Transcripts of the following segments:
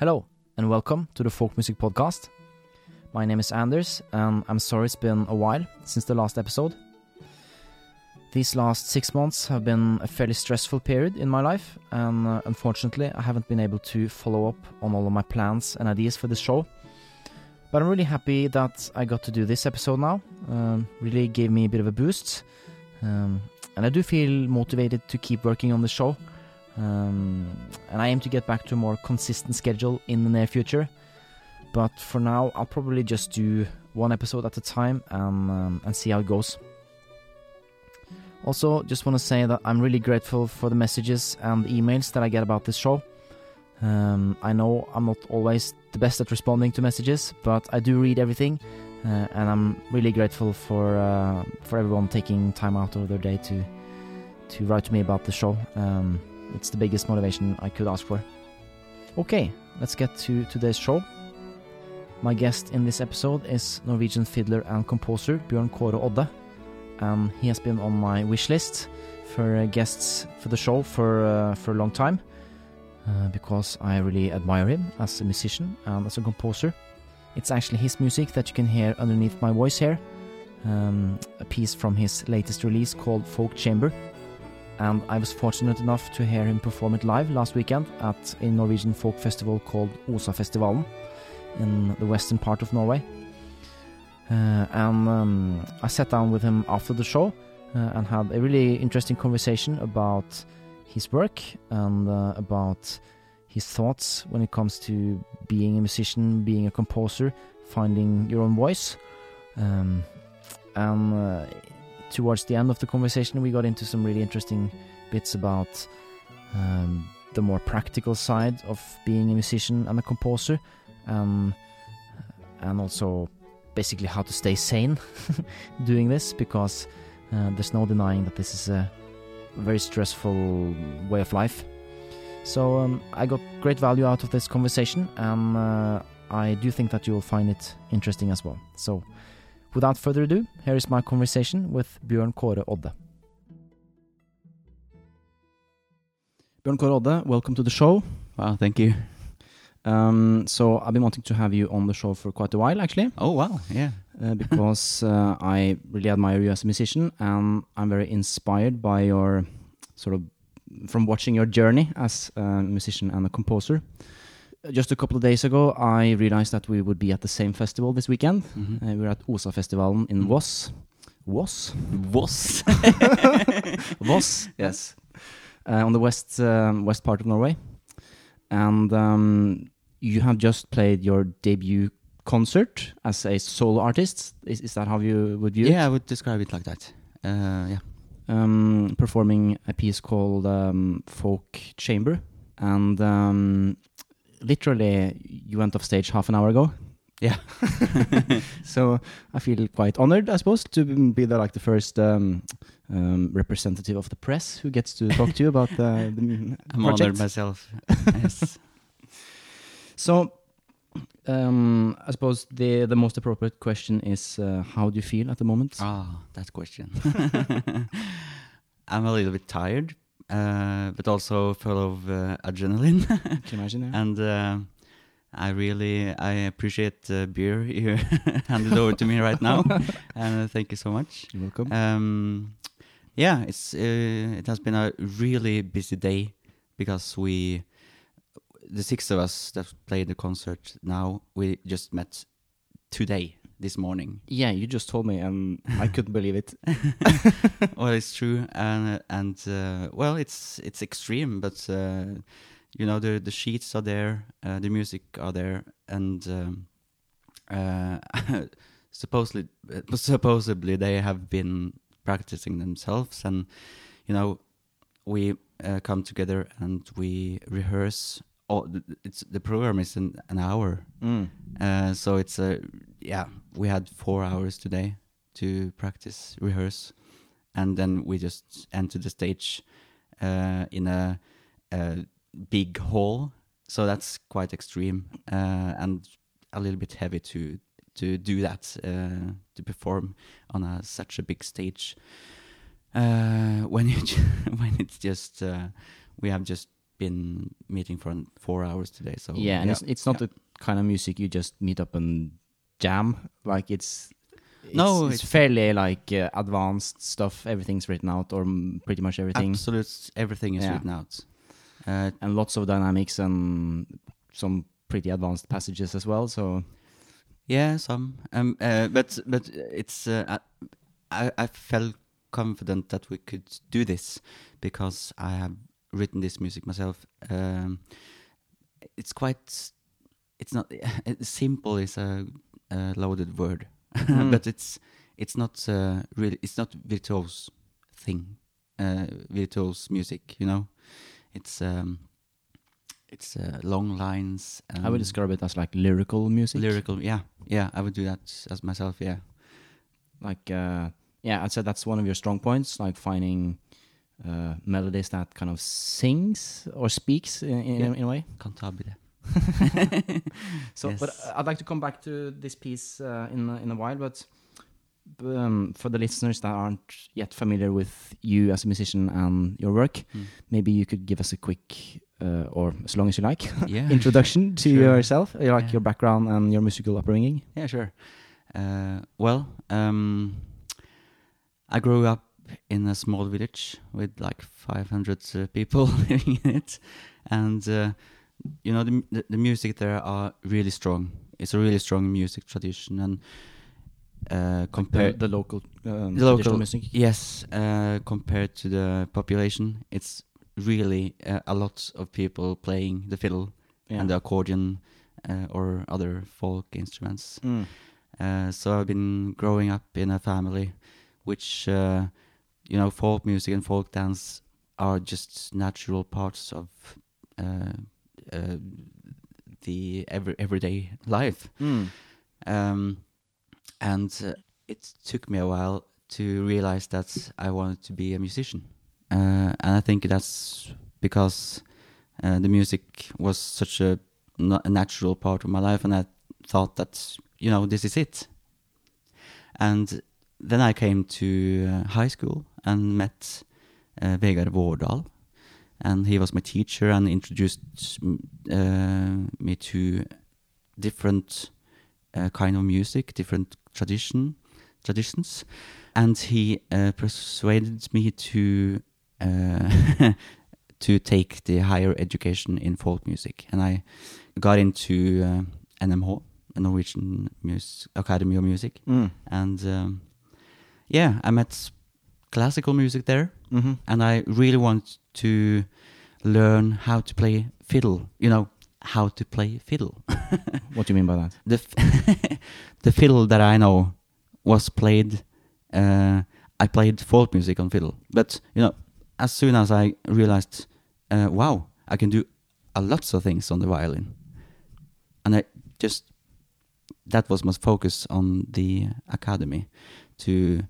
Hello, and welcome to the Folk Music Podcast. My name is Anders, and I'm sorry it's been a while since the last episode. These last six months have been a fairly stressful period in my life, and uh, unfortunately, I haven't been able to follow up on all of my plans and ideas for this show. But I'm really happy that I got to do this episode now. Um, really gave me a bit of a boost, um, and I do feel motivated to keep working on the show. Um, and I aim to get back to a more consistent schedule in the near future. But for now, I'll probably just do one episode at a time and um, and see how it goes. Also, just want to say that I'm really grateful for the messages and the emails that I get about this show. Um, I know I'm not always the best at responding to messages, but I do read everything, uh, and I'm really grateful for uh, for everyone taking time out of their day to to write to me about the show. Um, it's the biggest motivation I could ask for. Okay, let's get to today's show. My guest in this episode is Norwegian fiddler and composer Bjørn Kåre Odde, and he has been on my wish list for uh, guests for the show for uh, for a long time uh, because I really admire him as a musician and as a composer. It's actually his music that you can hear underneath my voice here, um, a piece from his latest release called Folk Chamber and I was fortunate enough to hear him perform it live last weekend at a Norwegian folk festival called Osa-festivalen in the western part of Norway. Uh, and um, I sat down with him after the show uh, and had a really interesting conversation about his work and uh, about his thoughts when it comes to being a musician, being a composer, finding your own voice. Um, and uh, towards the end of the conversation, we got into some really interesting bits about um, the more practical side of being a musician and a composer, um, and also basically how to stay sane doing this because uh, there's no denying that this is a very stressful way of life. So um, I got great value out of this conversation, and uh, I do think that you will find it interesting as well. So Without further ado, here is my conversation with Bjørn Kåre Odde. Bjørn Kåre Odde, welcome to the show. Wow, thank you. Um, so I've been wanting to have you on the show for quite a while, actually. Oh wow, yeah. Uh, because uh, I really admire you as a musician, and I'm very inspired by your sort of from watching your journey as a musician and a composer just a couple of days ago, I realized that we would be at the same festival this weekend. Mm -hmm. uh, we're at Osa-festivalen in mm. Voss. Voss? Voss? Voss, yes. Uh, on the west um, west part of Norway. And um, you have just played your debut concert as a solo artist. Is, is that how you would view yeah, it? Yeah, I would describe it like that. Uh, yeah. Um, performing a piece called um, Folk Chamber. And um, literally you went off stage half an hour ago. Yeah. so I feel quite honored, I suppose, to be the like the first um, um, representative of the press who gets to talk to you about the, the I'm project. honored myself. yes. So um, I suppose the the most appropriate question is uh, how do you feel at the moment? Ah, that question. I'm a little bit tired uh, but also full of uh, adrenaline. Can imagine. Yeah. And uh, I really I appreciate the beer you handed over to me right now, and thank you so much. You're welcome. Um, yeah, it's it has been a really busy day because we the six of us that played the concert now we just met today this morning. Yeah, you just told me, and I couldn't believe it. well, it's true, and and uh, well, it's it's extreme, but uh, you know the the sheets are there, uh, the music are there, and um, uh, supposedly supposedly they have been practicing themselves, and you know we uh, come together and we rehearse oh, it's the program is an, an hour, mm. uh, so it's a yeah. We had four hours today to practice, rehearse, and then we just enter the stage uh, in a, a, big hall. So that's quite extreme uh, and a little bit heavy to to do that uh, to perform on a, such a big stage. Uh, when you when it's just uh, we have just been meeting for four hours today. So yeah, and it's it's not the kind of music you just meet up and jam. Like it's. it's No, it's, it's- fairly like uh, advanced stuff. Everything's written out, or pretty much everything, absolute everything is Yeah. written out. Uh, and lots of dynamics and some pretty advanced passages as well. So Yeah, some. Um, uh, but but it's uh, I I felt confident that we could do this because I have written this music myself. Um, it's quite. It's not simple. is a, a loaded word, Mm. but it's it's not uh, really. It's not virtuose thing. Uh, virtuose music, you know. It's um, it's uh, long lines. I would describe it as like lyrical music. lyrical yeah yeah i would do that as myself yeah like uh, yeah, I'd say that's one of your strong points, like finding uh, melodies that kind of sings or speaks in, in, Yeah. in a way. cantabile So, but I'd like to come back to this piece uh, in a- in a while. But um, for the listeners that aren't yet familiar with you as a musician and your work, Mm. maybe you could give us a quick, uh, or as long as you like, yeah introduction to Sure. yourself, uh, like Yeah. your background and your musical upbringing. yeah sure uh, well um, i grew up in a small village with like 500 uh, people living in it and uh, you know the, the the music there are really strong it's a really strong music tradition and uh, The, compared the local, um, The local- music. Yes, uh, compared to the population, it's really uh, a lot of people playing the fiddle Yeah. and the accordion uh, or other folk instruments. Mm. Uh, so I've been growing up in a family which, uh, you know, folk music and folk dance are just natural parts of uh, the every everyday life. Mm. Um, and uh, it took me a while to realize that I wanted to be a musician. Uh, and I think that's because uh, the music was such a, a natural part of my life, and I thought that, you know, this is it. And then I came to high school and met uh, Vegar Vårdal. And he was my teacher and introduced uh, me to different uh, kind of music, different tradition traditions, and he uh, persuaded me to uh, to take the higher education in folk music, and I got into uh, NMH, Norwegian Mus- Academy of Music, Mm. and um, yeah, I met classical music there, hmm and I really want to learn how to play fiddle. You know how to play fiddle. What do you mean by that? the f- the fiddle that I know was played. Uh, I played folk music on fiddle, but you know, as soon as I realized, uh, wow, I can do a lots of things on the violin, and I just that was my focus on the academy to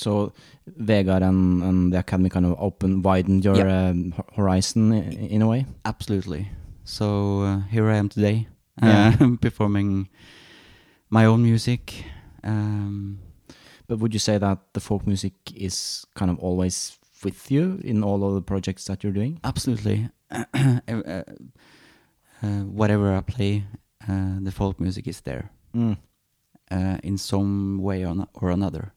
So Vegar and, and the academy kind of opened, widened your um, ho- horizon in, in a way. absolutely. So uh, here I am today, Yeah. uh, performing my own music. Um, But would you say that the folk music is kind of always with you in all of the projects that you're doing? Absolutely. uh, uh, whatever I play, uh, the folk music is there Mm. uh, in some way or, or another.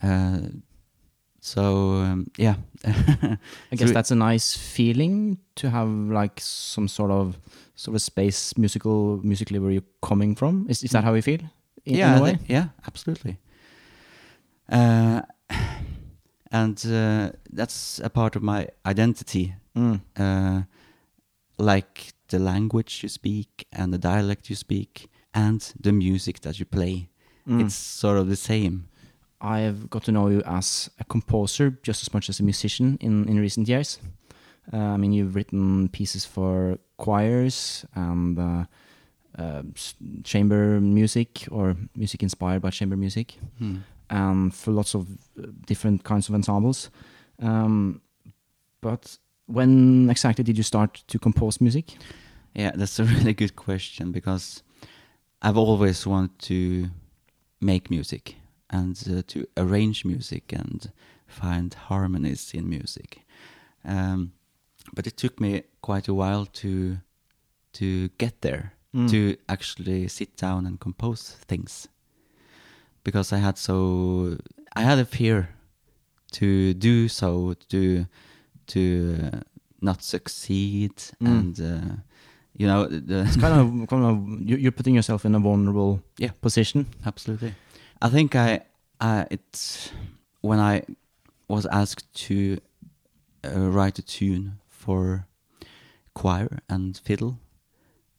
Uh, so um, yeah, I guess that's a nice feeling to have like some sort of sort of space musical musically where you're coming from. Is is that how you feel? In, yeah, in a way. th- yeah, absolutely. Uh, and uh, that's a part of my identity, Mm. uh, like the language you speak and the dialect you speak and the music that you play. Mm. It's sort of the same. I've got to know you as a composer just as much as a musician in, in recent years. Uh, I mean, you've written pieces for choirs and uh, uh, chamber music or music inspired by chamber music, Hmm. and for lots of uh, different kinds of ensembles. Um, but when exactly did you start to compose music? Yeah, that's a really good question because I've always wanted to make music and uh, to arrange music and find harmonies in music. Um, but it took me quite a while to to get there Mm. to actually sit down and compose things because I had so I had a fear to do so to to uh, not succeed Mm. and uh, you know the It's kind of, kind of you- you're putting yourself in a vulnerable Yeah. position. absolutely I think I I it's when I was asked to uh, write a tune for choir and fiddle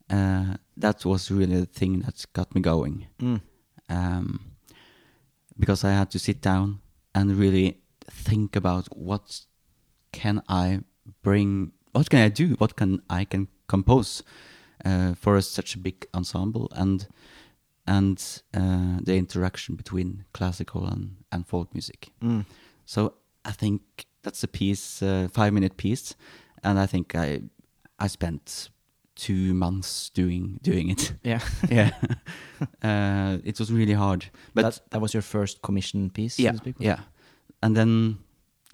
uh, that was really the thing that got me going. Mm. um, because I had to sit down and really think about what can I bring, what can I do, what can I can compose uh, for a, such a big ensemble? And and uh, the interaction between classical and, and folk music. Mm. So I think that's a piece, uh, five minute piece, and I think I I spent two months doing doing it. Yeah, yeah, uh, it was really hard, but that that was your first commission piece. yeah, yeah, and then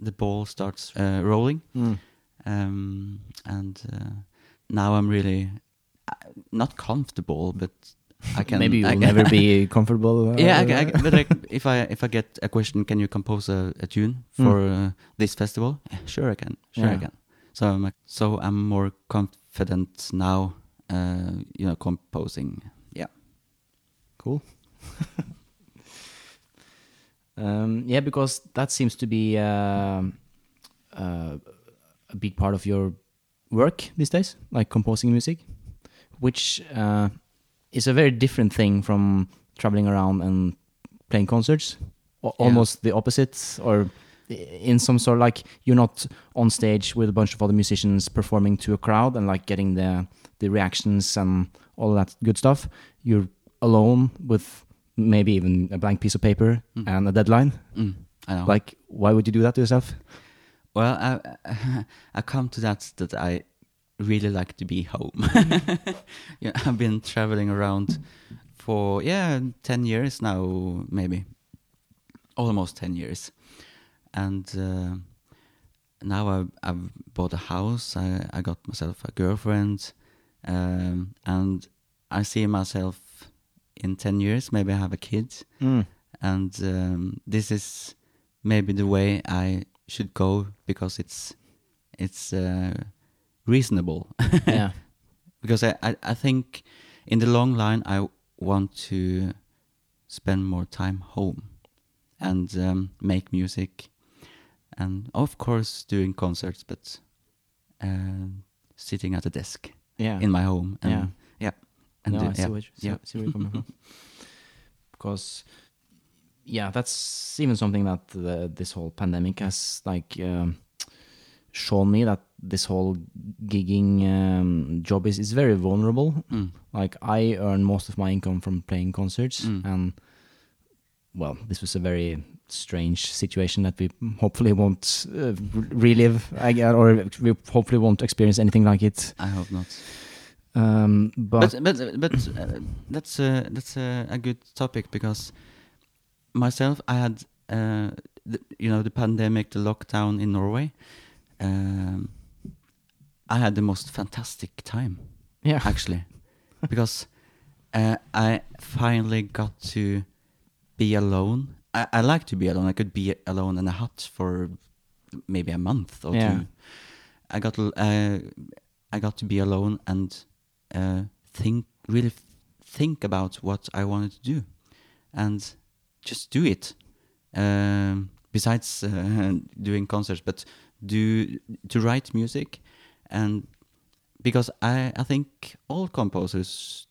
the ball starts uh, rolling, Mm. um, and uh, now I'm really uh, not comfortable, but I can Maybe I you'll never be comfortable. uh, yeah, I, I but I, if I if I get a question, can you compose a, a tune for uh, this festival? Yeah, sure, I can. Sure, I can. So I'm like- so I'm more confident now. Uh, you know, composing. Yeah. Cool. um, yeah, because that seems to be um uh, a big part of your work these days, like composing music, which is a very different thing from traveling around and playing concerts. Yeah. Almost the opposite, or in some sort like you're not on stage with a bunch of other musicians performing to a crowd and like getting the the reactions and all that good stuff. You're alone with maybe even a blank piece of paper Mm. and a deadline. Mm, I know. Like, why would you do that to yourself? Well, I I come to that that I really like to be home. yeah, I've been traveling around for yeah ten years now, maybe almost ten years, and uh, now I've, I've bought a house. I I got myself a girlfriend, um, and I see myself in ten years. Maybe I have a kid and um, this is maybe the way I should go because it's it's uh, reasonable. yeah. because I, I I think in the long line I want to spend more time home and um, make music and of course doing concerts, but um sitting at a desk Yeah. in my home. And Yeah. yeah, and no, I see, yeah, what, see, yeah. see where you're coming from. Because, yeah, that's even something that the, this whole pandemic has like um, shown me that this whole gigging um, job is, is very vulnerable. Mm. Like I earn most of my income from playing concerts, Mm. and well, this was a very strange situation that we hopefully won't uh, relive, gue- or we hopefully won't experience anything like it. I hope not. Um, but, but but but uh, that's a that's a, a good topic because myself I had uh, the, you know the pandemic the lockdown in Norway um, I had the most fantastic time yeah, actually. Because uh, I finally got to be alone. I, I like to be alone. I could be alone in a hut for maybe a month or Yeah. two. I got uh, I got to be alone and uh, think really think about what I wanted to do and just do it. Um, besides uh, doing concerts, but do to write music, and because I I think all composers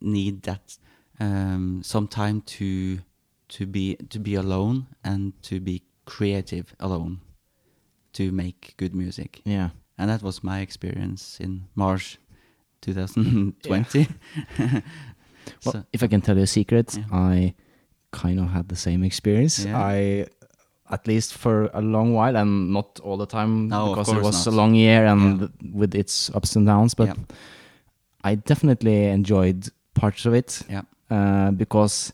need that um, some time to to be to be alone and to be creative alone to make good music yeah. and that was my experience in March 2020. Well, So- if I can tell you a secret, Yeah. I kind of had the same experience. Yeah. I, at least for a long while, and not all the time, No, because it was not. a long year and with its ups and downs. But Yeah. I definitely enjoyed parts of it yeah, uh, because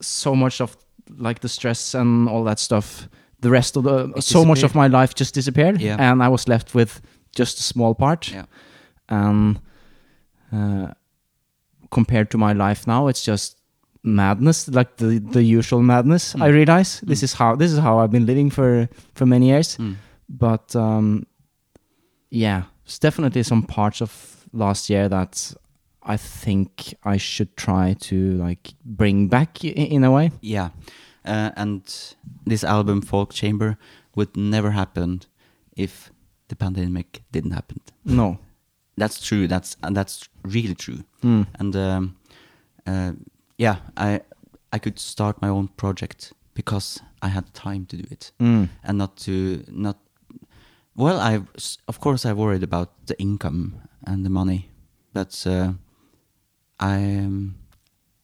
so much of like the stress and all that stuff, the rest of the It so much of my life just disappeared, Yeah. and I was left with just a small part. Yeah. And uh, compared to my life now, it's just madness, like the the usual madness. I Mm. realize this Mm. is how this is how I've been living for for many years. Mm. But um, yeah, it's definitely some parts of last year that I think I should try to like bring back i- in a way. Yeah, uh, and this album, Folk Chamber, would never happen if the pandemic didn't happen. No. That's true. That's and that's really true. Mm. And um, uh, yeah, I I could start my own project because I had time to do it Mm. and not to not. Well, I of course I worried about the income and the money, but uh, I um,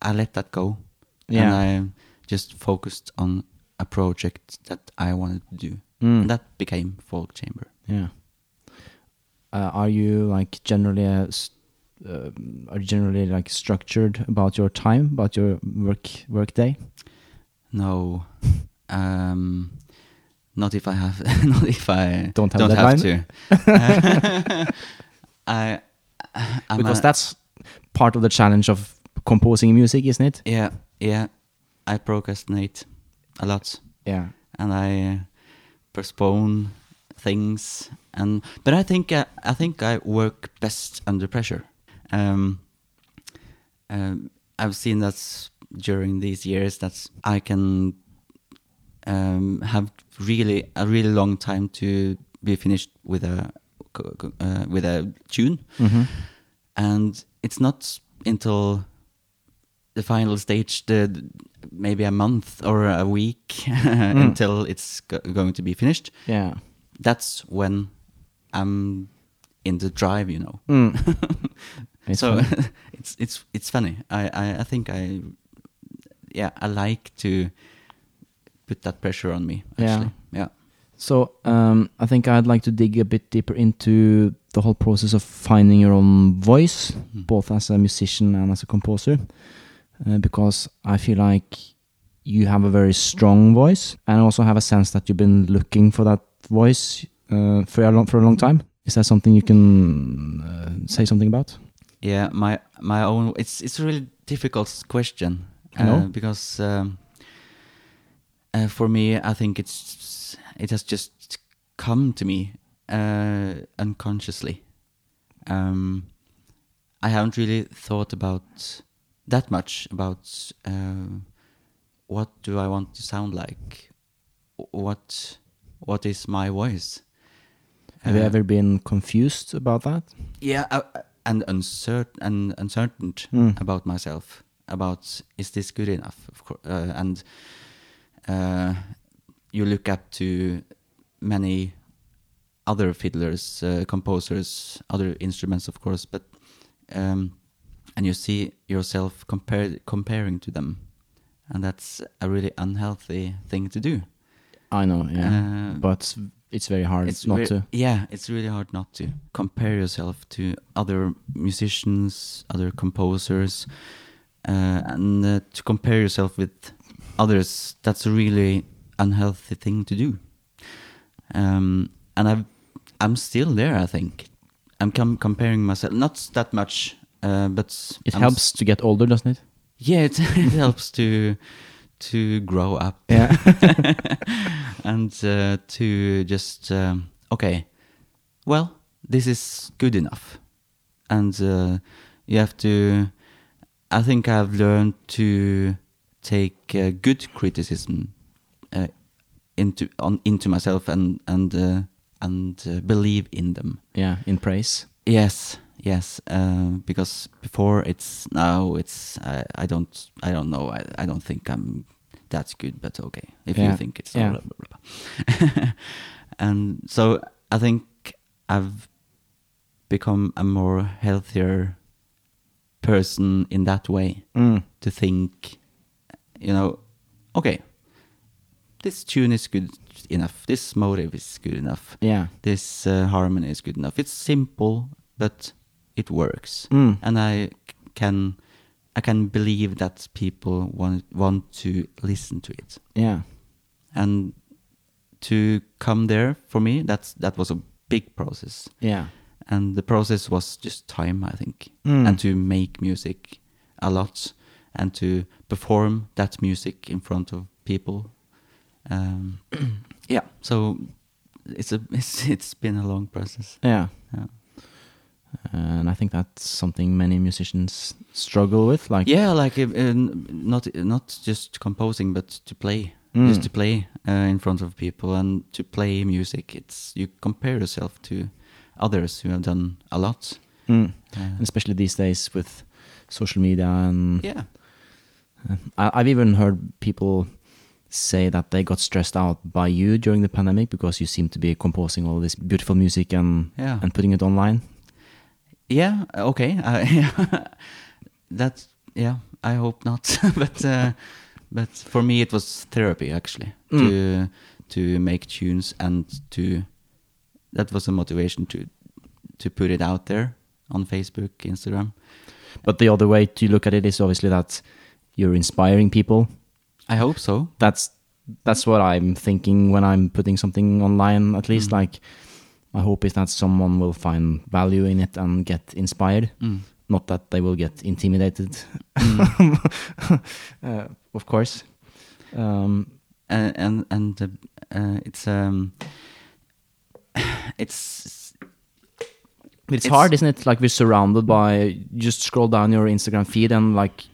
I let that go. Yeah. And I just focused on a project that I wanted to do. Mm. And that became Folk Chamber. Yeah. Uh, are you like generally a, s- uh, are generally like structured about your time, about your work work day? No, um, not if I have, not if I Don't have don't have to. I, I'm because a- that's part of the challenge of composing music, isn't it? yeah, yeah. I procrastinate a lot, Yeah. and I uh, postpone things. And but I think uh, I think I work best under pressure. Um, um, I've seen that during these years that I can um, have really a really long time to be finished with a uh, with a tune, Mm-hmm. and it's not until the final stage, the maybe a month or a week until it's go- going to be finished. Yeah. That's when I'm in the drive, you know. Mm. It's so it's it's it's funny. I, I I think I yeah I like to put that pressure on me. Yeah. Actually, yeah. So um, I think I'd like to dig a bit deeper into the whole process of finding your own voice, Mhm. both as a musician and as a composer, uh, because I feel like you have a very strong voice, and I also have a sense that you've been looking for that voice uh, for a long for a long time. Is that something you can uh, say something about? Yeah, my my own. It's it's a really difficult question I uh, because um, uh, for me, I think it's it has just come to me uh, unconsciously. Um, I haven't really thought about that much about uh, what do I want to sound like, what what is my voice. Have you Uh, ever been confused about that? yeah uh, and uncertain and uncertain Mm. about myself about is this good enough of course uh, and uh, you look up to many other fiddlers uh, composers other instruments of course but um, and you see yourself compare, comparing to them and that's a really unhealthy thing to do I know, yeah, Uh, but it's very hard it's not to. Yeah, it's really hard not to compare yourself to other musicians, other composers, uh, and uh, to compare yourself with others. That's a really unhealthy thing to do. Um, and I've, I'm still there. I think I'm com- comparing myself not that much, uh, but It I'm helps to get older, doesn't it? yeah, it, it helps to to grow up Yeah. and uh, to just um, okay well this is good enough. And uh, you have to i think i've learned to take uh, good criticism uh, into on into myself and and uh, and uh, believe in them. Yeah, in praise. yes yes uh, because before it's now it's I, I don't i don't know. I, I don't think i'm that's good but okay if Yeah, you think it's yeah. blah, blah, blah, and so i think i've become a more healthier person in that way Mm. to think you know okay this tune is good enough this motive is good enough Yeah. this uh, harmony is good enough. It's simple, but it works, Mm. and I can I can believe that people want want to listen to it, Yeah. and to come there for me that's that was a big process, Yeah. and the process was just time, I think, Mm. and to make music a lot, and to perform that music in front of people. Um, yeah, so it's a it's it's been a long process. Yeah. And I think that's something many musicians struggle with. Like, Yeah, like uh, uh, not not just composing, but to play, Mm. just to play uh, in front of people and to play music. It's you compare yourself to others who have done a lot. Mm. Uh, And especially these days with social media and yeah, I, I've even heard people say that they got stressed out by you during the pandemic because you seem to be composing all this beautiful music and yeah, and putting it online. Yeah. Okay, uh, yeah. That's yeah. I hope not, but uh, but for me it was therapy actually Mm. to to make tunes and to that was a motivation to to put it out there on Facebook, Instagram. But the other way to look at it is obviously that you're inspiring people. I hope so. That's that's what I'm thinking when I'm putting something online. At least, Mm. like my hope is that someone will find value in it and get inspired. Mm. Not that they will get intimidated, Mm. uh, of course. Um, and and and uh, uh, it's um it's It's, It's- hard, isn't it? Like we're surrounded by just scroll down your Instagram feed and like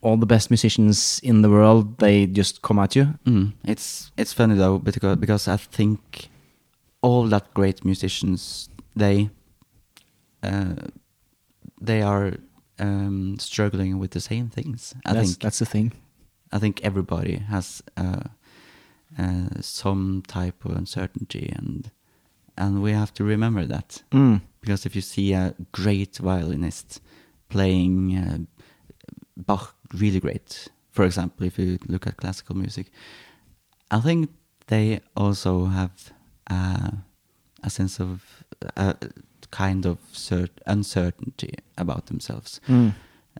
all the best musicians in the world, they just come at you. mm, it's it's funny though because because I think all that great musicians they uh, they are um, struggling with the same things. I that's, think that's the thing. I think everybody has uh, uh, some type of uncertainty and and we have to remember that. Mm. because if you see a great violinist playing uh, Bach really great, for example, if you look at classical music, I think they also have uh, a sense of a kind of cert- uncertainty about themselves. Mm.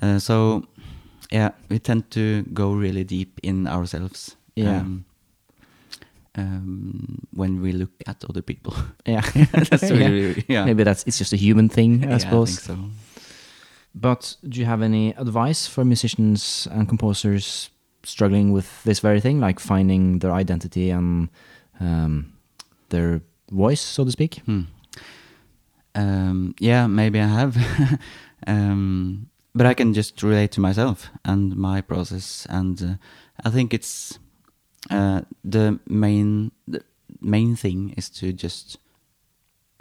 Uh, so, yeah, we tend to go really deep in ourselves. Yeah. Um, um, when we look at other people, Yeah. that's Yeah. really yeah. Maybe that's it's just a human thing, I Yeah, suppose. think so. But do you have any advice for musicians and composers struggling with this very thing, like finding their identity and um, their voice, so to speak? Hmm. Um, yeah, maybe I have. um, but I can just relate to myself and my process, and uh, I think it's uh, the main the main thing is to just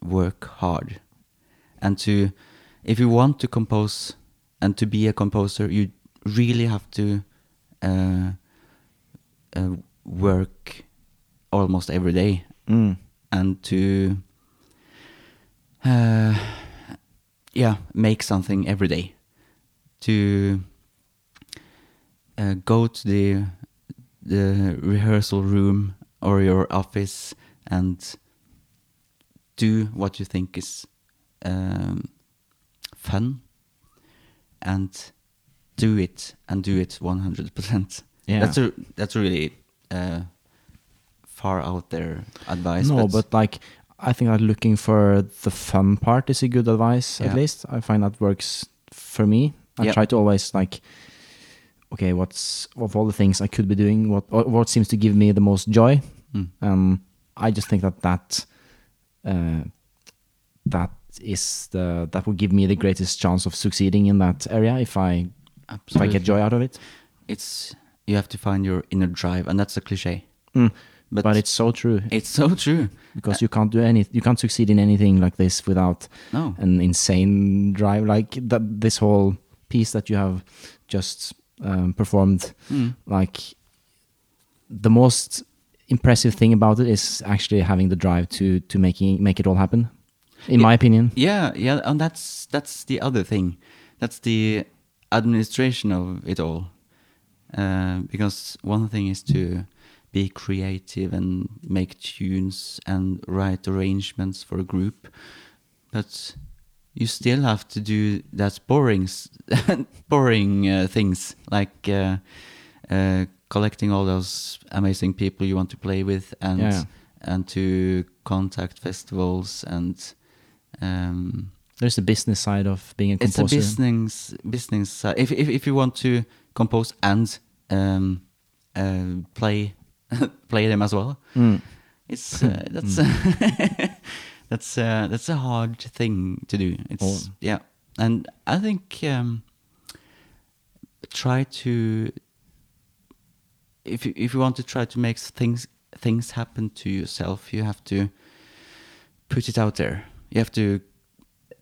work hard, and to if you want to compose and to be a composer, you really have to uh, uh, work almost every day Mm. and to uh, yeah make something every day to uh, go to the the rehearsal room or your office and do what you think is um, fun and do it and do it 100% Yeah. that's a that's a really uh, far out there advice no, but like I think that looking for the fun part is a good advice. At least I find that works for me. I Yeah. try to always like, okay, what's of all the things I could be doing, what what seems to give me the most joy, Mm. Um, I just think that that uh, that is the that will give me the greatest chance of succeeding in that area if I if I get joy out of it. it's you have to find your inner drive and that's a cliche Mm. But, But, it's so true it's so true because you can't do any you can't succeed in anything like this without no an insane drive like. This whole piece that you have just um, performed, Mm. like the most impressive thing about it is actually having the drive to to making make it all happen. In Yeah. my opinion. yeah yeah and that's that's the other thing that's the administration of it all uh, because one thing is to be creative and make tunes and write arrangements for a group but you still have to do that boring boring uh, things like uh, uh, collecting all those amazing people you want to play with and Yeah. and to contact festivals and um, There's the business side of being a it's composer. a business business side. If, if if you want to compose and um, uh, play play them as well, Mm. it's uh, that's that's uh, that's a hard thing to do. It's Oh. yeah, and I think um, try to if you, if you want to try to make things things happen to yourself, you have to put it out there. You have to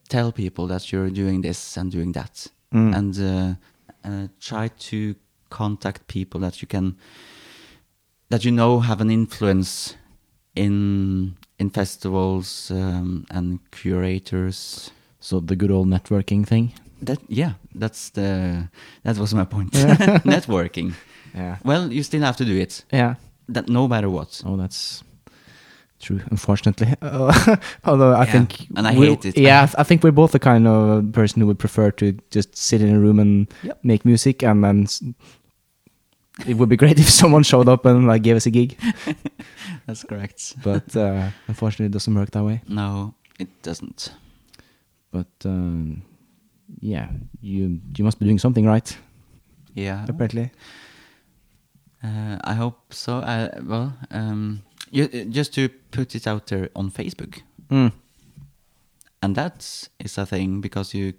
tell people that you're doing this and doing that, Mm. and uh, uh, try to contact people that you can that you know have an influence in in festivals um, and curators. So the good old networking thing. That yeah, that's the that was my point. Yeah. Networking. Yeah. Well, you still have to do it. Yeah. That no matter what. Oh, that's true. Unfortunately, uh, although I Yeah, think and I hate it. Yeah, I th- I think we're both the kind of person who would prefer to just sit in a room and Yep. make music, and then it would be great if someone showed up and like gave us a gig. That's correct. But uh, unfortunately, it doesn't work that way. No, it doesn't. But um, yeah, you you must be doing something right, Yeah. apparently. Uh, I hope so. Uh, well, um, you, just to put it out there on Facebook, Mm. and that is a thing because you,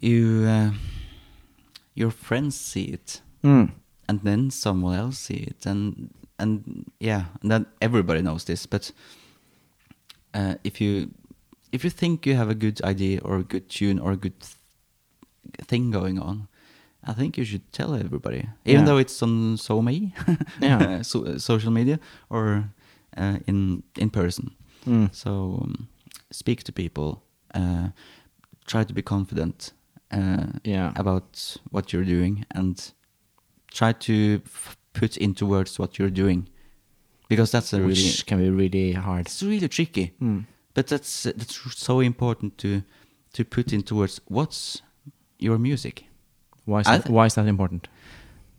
you, uh, your friends see it, Mm. and then someone else see it, and and yeah, and then everybody knows this. But uh, if you if you think you have a good idea or a good tune or a good th- thing going on, I think you should tell everybody, even Yeah. though it's on so me, Yeah. so, uh, social media or uh, in in person. Mm. So um, speak to people, uh, try to be confident uh, Yeah. about what you're doing, and try to f- put into words what you're doing, because that's a really Which can be really hard. it's really tricky. Mm. But that's that's so important to to put into words what's your music Why is that, th- why is that important?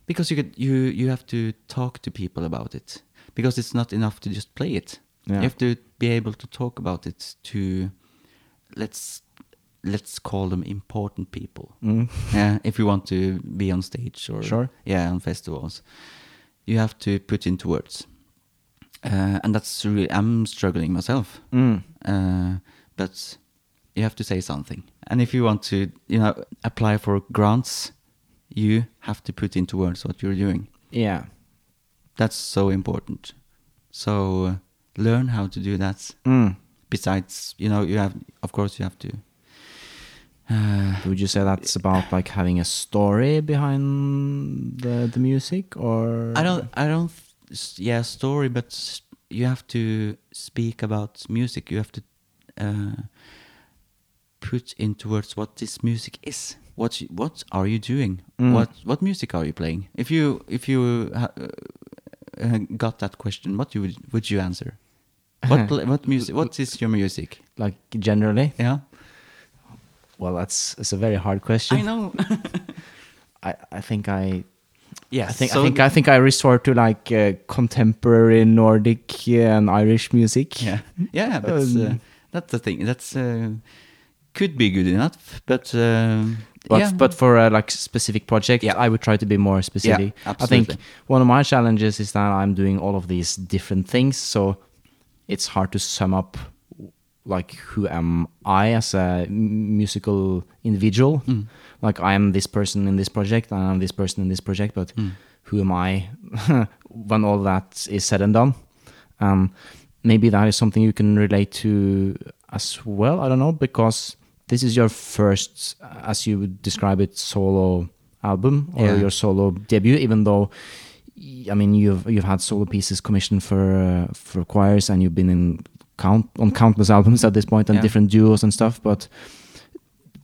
because you could you you have to talk to people about it because it's not enough to just play it. Yeah. You have to be able to talk about it to let's let's call them important people. Mm. Yeah, if you want to be on stage or Sure. yeah on festivals, you have to put into words, uh, and that's really I'm struggling myself. Mm. uh, but you have to say something. And if you want to, you know, apply for grants, you have to put into words what you're doing. Yeah. That's so important. So uh, learn how to do that. Mm. Besides, you know, you have, of course, you have to. Uh, Would you say that's about like having a story behind the the music, or I don't, I don't, yeah, story, but you have to speak about music. You have to uh, put into words what this music is. What what are you doing? Mm. What what music are you playing? If you if you uh, got that question, what you would would you answer? What what music? What is your music? like generally? Yeah, Well, that's it's a very hard question. I know. I, I think I yeah, I think so I think I think I resort to like uh, contemporary Nordic uh, and Irish music. Yeah, yeah, but uh, Um, that's the thing. That's uh, could be good enough, but um, But yeah, but for a like specific project, Yeah. I would try to be more specific. I think one of my challenges is that I'm doing all of these different things, so it's hard to sum up like who am I as a musical individual. Mm. Like I am this person in this project, and I'm this person in this project, but Mm. who am I when all that is said and done? Um, maybe that is something you can relate to as well. I don't know because this is your first, as you would describe it, solo album or Yeah. your solo debut. Even though, I mean, you've you've had solo pieces commissioned for uh, for choirs and you've been in count on countless albums at this point and Yeah. different duos and stuff. But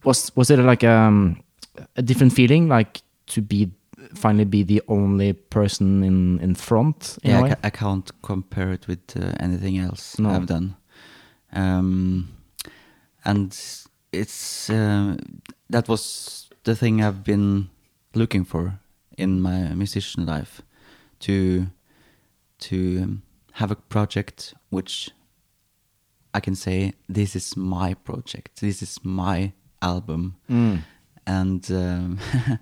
was was it like um, a different feeling, like to be finally be the only person in in front? in yeah, I, I can't compare it with uh, anything else No. I've done. Um, and it's uh, that was the thing I've been looking for in my musician life to to um, have a project which I can say this is my project, this is my album, Mm. and um,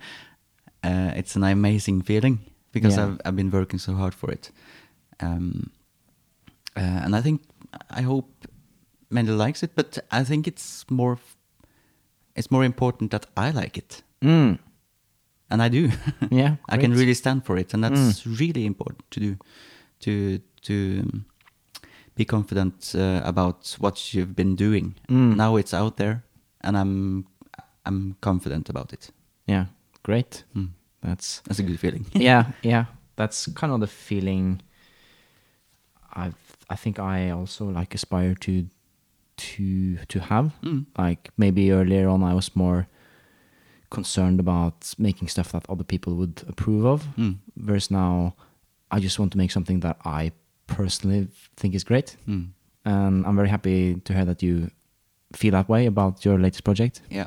uh, it's an amazing feeling because Yeah. I've I've been working so hard for it, um, uh, and I think I hope many likes it, but I think it's more it's more important that I like it, Mm. and I do. Yeah, I can really stand for it, and that's really important to do, to to um, be confident uh, about what you've been doing. Mm. Now it's out there, and I'm I'm confident about it. Yeah, great. Mm. That's That's a good feeling. yeah, yeah. That's kind of the feeling I've I think I also like aspire to to to have. Mm. Like maybe earlier on I was more concerned about making stuff that other people would approve of. Mm. Whereas now I just want to make something that I personally think is great. Mm. And I'm very happy to hear that you feel that way about your latest project. Yeah.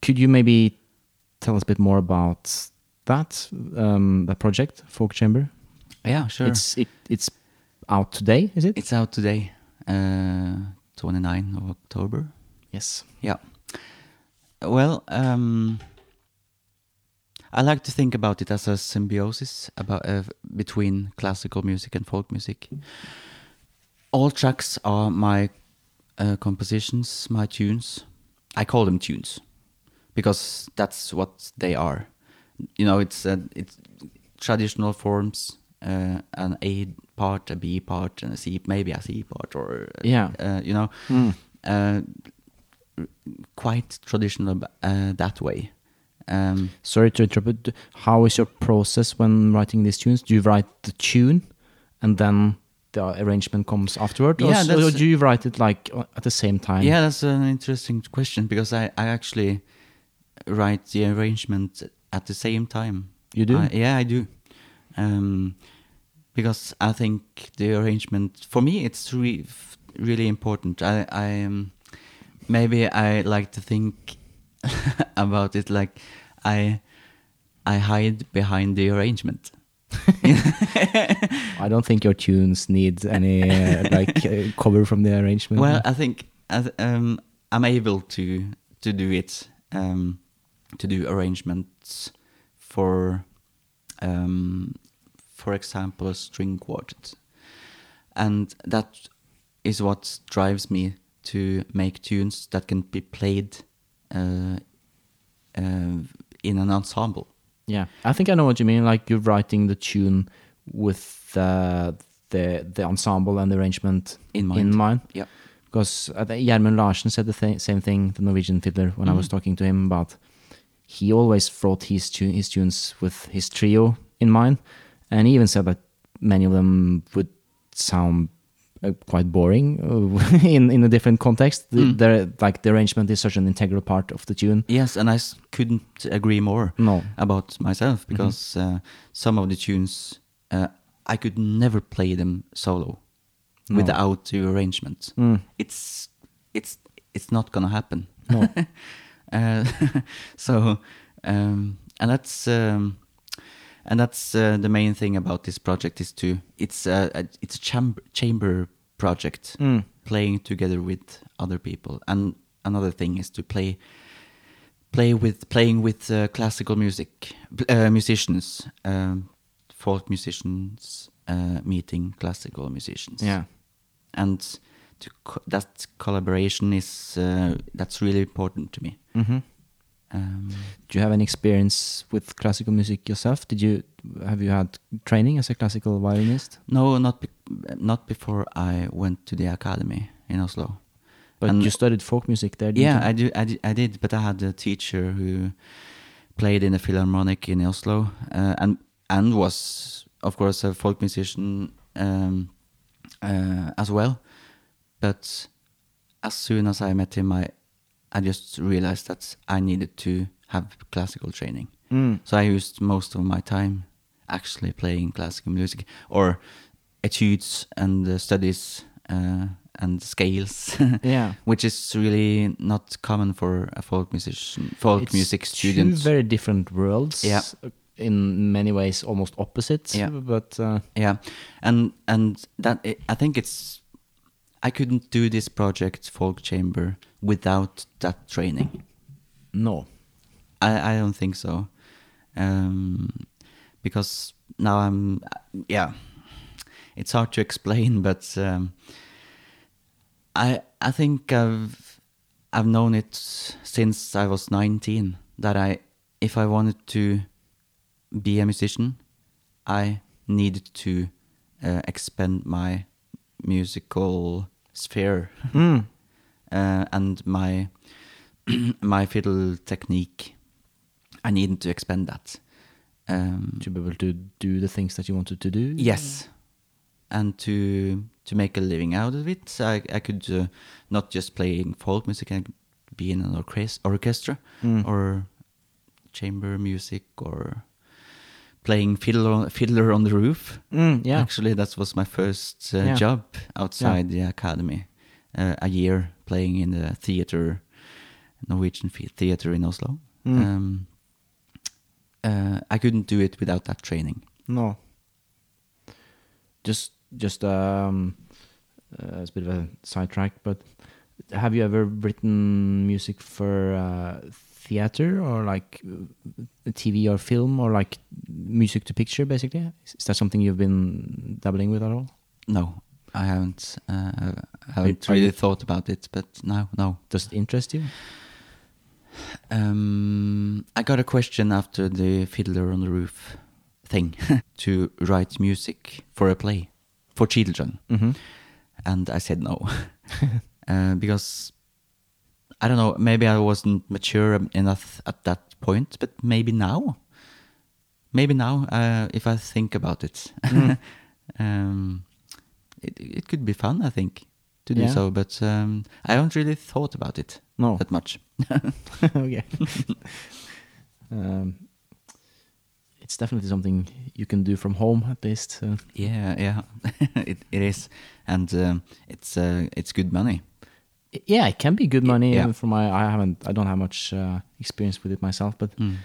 Could you maybe tell us a bit more about that um, that project, Folk Chamber? Yeah, sure. It's It's it, it's out today, is it? it's out today, uh, 29 of October. yes. Yeah. Well, um, I like to think about it as a symbiosis about uh, between classical music and folk music. All tracks are my uh, compositions, my tunes. I call them tunes because that's what they are. You know, it's uh, it's traditional forms, uh, an A part, a B part, and a C, maybe a C part, or uh, Yeah. uh, you know, Mm. uh, quite traditional uh, that way. Um, Sorry to interrupt. How is your process when writing these tunes? Do you write the tune and then the arrangement comes afterward, or, Yeah, or that's- do you write it like at the same time? yeah, that's an interesting question because I, I actually write the arrangement at the same time. You do? I- yeah, I do. Um, because I think the arrangement for me it's re- really important. I, I um, maybe I like to think about it like I I hide behind the arrangement. I don't think your tunes need any uh, like uh, cover from the arrangement. Well, I think um, I'm able to to do it um, to do arrangements for, um, for example, a string quartet, and that is what drives me to make tunes that can be played in an ensemble. Yeah, I think I know what you mean. Like you're writing the tune with uh, the the ensemble and the arrangement In mind. In mind. Yep. Because uh, Gjermund Larsen said the th- same thing, the Norwegian fiddler, when I was Mhm. talking to him about. He always wrote his tu- his tunes with his trio in mind, and he even said that many of them would sound uh, quite boring uh, in in a different context. The, Mm. the- like the arrangement is such an integral part of the tune. Yes, and I s- couldn't agree more. No. about myself because uh, some of the tunes uh, I could never play them solo No. without the arrangement. Mm. It's it's it's not gonna happen. No. uh, so um, and that's um, and that's uh, the main thing about this project is to it's a, a it's a chamber chamber project Mm. playing together with other people and another thing is to play play with playing with uh, classical music uh, musicians um, folk musicians uh, meeting classical musicians Yeah. and to co- that collaboration is uh, that's really important to me hmm um, Do you have any experience with classical music yourself? Did you have you had training as a classical violinist? no not be- not before I went to the academy in Oslo But And- you studied folk music there. Didn't Yeah, you? I do. I did, I did, but I had a teacher who played in the philharmonic in Oslo, uh, and and was of course a folk musician um, uh, as well. But as soon as I met him, I I just realized that I needed to have classical training. Mm. So I used most of my time actually playing classical music or etudes and uh, studies uh, and scales. Yeah. which is really not common for a folk musician, folk It's music two very different worlds. Yeah. In many ways almost opposite. Yeah. But uh, Yeah, and and that I think it's I couldn't do this project folk chamber without that training. no. I I don't think so, um, because now I'm yeah. It's hard to explain, but um, I I think I've I've known it since I was nineteen that I if I wanted to be a musician, I needed to uh, expand my musical sphere Mm. Uh, and my my fiddle technique. I needed to expand that. Um, To be able to do the things that you wanted to do. yes, and to to make a living out of it, I I could uh, not just playing folk music. I could be in an orchestra Mm. or chamber music or playing fiddler on, fiddler on the roof. Mm, yeah. Actually, that was my first uh, Yeah. job outside the academy. Uh, a year playing in the theater, Norwegian theater in Oslo. Mm. Um, uh, I couldn't do it without that training. No. Just, just um, uh, it's a bit of a sidetrack, but have you ever written music for uh, theater or like uh, TV or film or like music to picture, basically? Is, is that something you've been dabbling with at all? No, I haven't. Uh, I haven't really thought about it, but no, no. Does it interest you? Um, I got a question after the Fiddler on the Roof thing to write music for a play for children. Mm-hmm. and I said no uh, because I don't know. Maybe I wasn't mature enough at that point, but maybe now, maybe now, uh, if I think about it, Mm. um, it it could be fun. I think to do Yeah. so, but um, I haven't really thought about it No. that much. okay. um, it's definitely something you can do from home at least. Uh, Yeah, yeah, it it is, and um, it's uh, it's good money. yeah, it can be good money. yeah. For my, I haven't, I don't have much uh, experience with it myself, but Mm.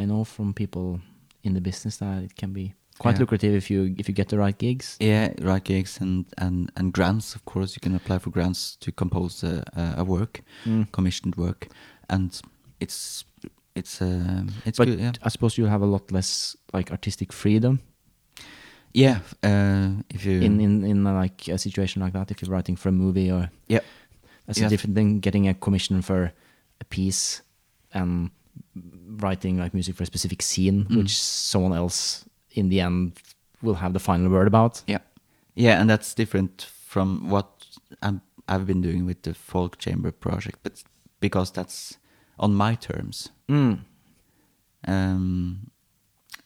I know from people in the business that it can be quite Yeah. lucrative if you if you get the right gigs. Yeah, right gigs and, and, and grants. Of course, you can apply for grants to compose a, a, work, Mm. commissioned work, and it's it's um, it's But good. Yeah, I suppose you'll have a lot less like artistic freedom yeah. Uh, if you in in in uh, like a situation like that. If you're writing for a movie or yeah That's Yeah. a different thing. Getting a commission for a piece and writing like music for a specific scene, Mm. which someone else in the end will have the final word about. yeah yeah, and that's different from what I'm, I've been doing with the folk chamber project, but because that's on my terms. Mm. Um,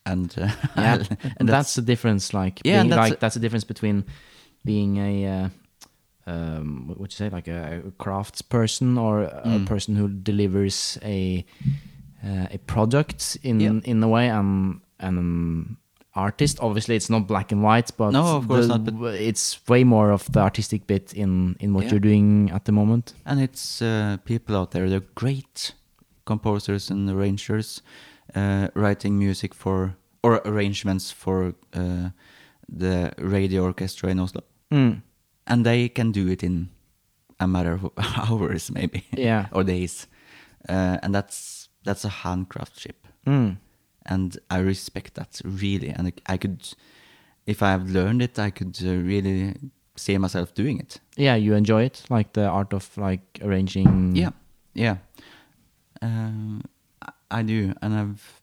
and uh, Yeah, and that's the difference. Like, Yeah, being, that's like a- that's the difference between being a uh, um, what would you say, like a, a crafts person or a Mm. person who delivers a uh, a product in Yeah. in a way, and and an artist. Obviously, it's not black and white, but No, of course the- not, but- it's way more of the artistic bit in in what Yeah. you're doing at the moment. And it's uh, people out there, they're great composers and arrangers, uh, writing music for, or arrangements for uh, the radio orchestra in Oslo. Mm. And they can do it in a matter of hours, maybe, Yeah. or days. Uh, and that's that's a handcraftship. Mm. And I respect that really. And I- I could, if I have learned it, I could uh, really see myself doing it. Yeah, you enjoy it, like the art of like arranging. Yeah, yeah. Um, I, I do, and I've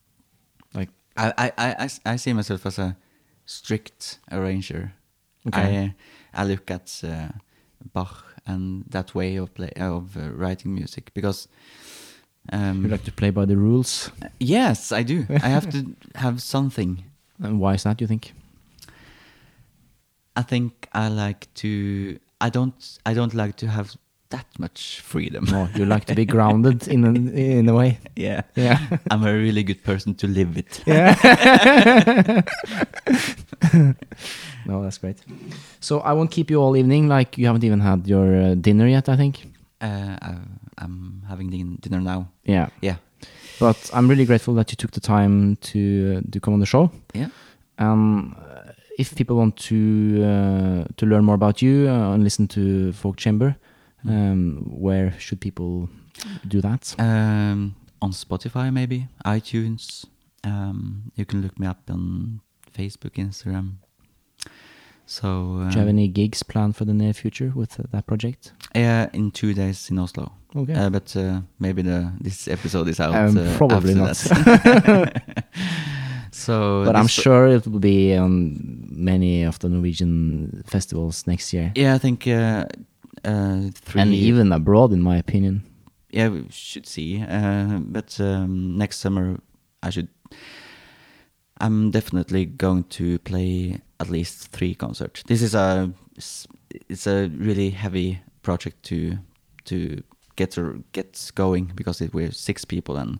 like I I I see myself as a strict arranger. Okay. I I look at uh, Bach and that way of play of uh, writing music because. Um, you like to play by the rules. yes, I do. I have to have something. And why is that? You think? I think I like to. I don't. I don't like to have that much freedom. No, you like to be grounded in a, in a way. yeah. Yeah. I'm a really good person to live with. Yeah. no, that's great. So I won't keep you all evening. Like you haven't even had your uh, dinner yet, I think. Uh, I'm having dinner now. Yeah. Yeah. But I'm really grateful that you took the time to to come on the show. Yeah. Um, if people want to uh, to learn more about you uh, and listen to Folk Chamber, um, where should people do that? Um, on Spotify, maybe iTunes. Um, you can look me up on Facebook, Instagram. So, um, do you have any gigs planned for the near future with uh, that project? Yeah, in two days in Oslo. Okay. Uh, but uh, maybe the this episode is out. Um, uh, probably not. so, but I'm sure it will be on many of the Norwegian festivals next year, Yeah, I think uh, uh, three. and even abroad, in my opinion. yeah, we should see. Uh, but um, next summer, I should. I'm definitely going to play at least three concerts. This is a it's a really heavy project to to get to get going because it, we're six people and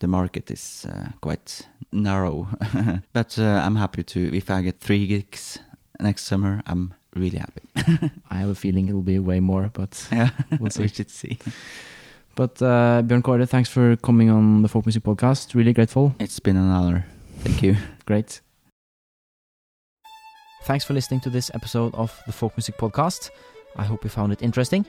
the market is uh, quite narrow. but uh, I'm happy to if I get three gigs next summer. I'm really happy. I have a feeling it will be way more, but yeah, We'll see. we should see. but uh, Bjørn Kåre, thanks for coming on the Folk Music Podcast. Really grateful. It's been an honor. Thank you. Great. Thanks for listening to this episode of the Folk Music Podcast. I hope you found it interesting.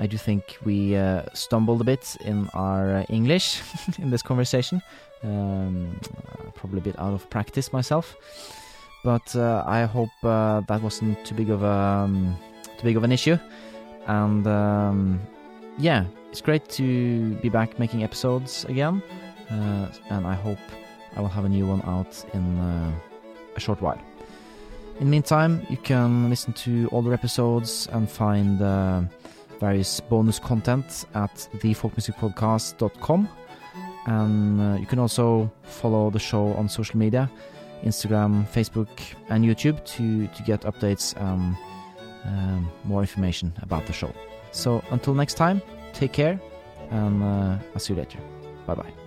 I do think we uh, stumbled a bit in our uh, English in this conversation. Um, probably a bit out of practice myself, but uh, I hope uh, that wasn't too big of a um, too big of an issue. And um, yeah, it's great to be back making episodes again, uh, and I hope I will have a new one out in uh, a short while. In the meantime, you can listen to older episodes and find uh, various bonus content at thefolkmusicpodcast.com. And uh, you can also follow the show on social media Instagram, Facebook, and YouTube to, to get updates and um, more information about the show. So until next time, take care, and uh, I'll see you later. Bye bye.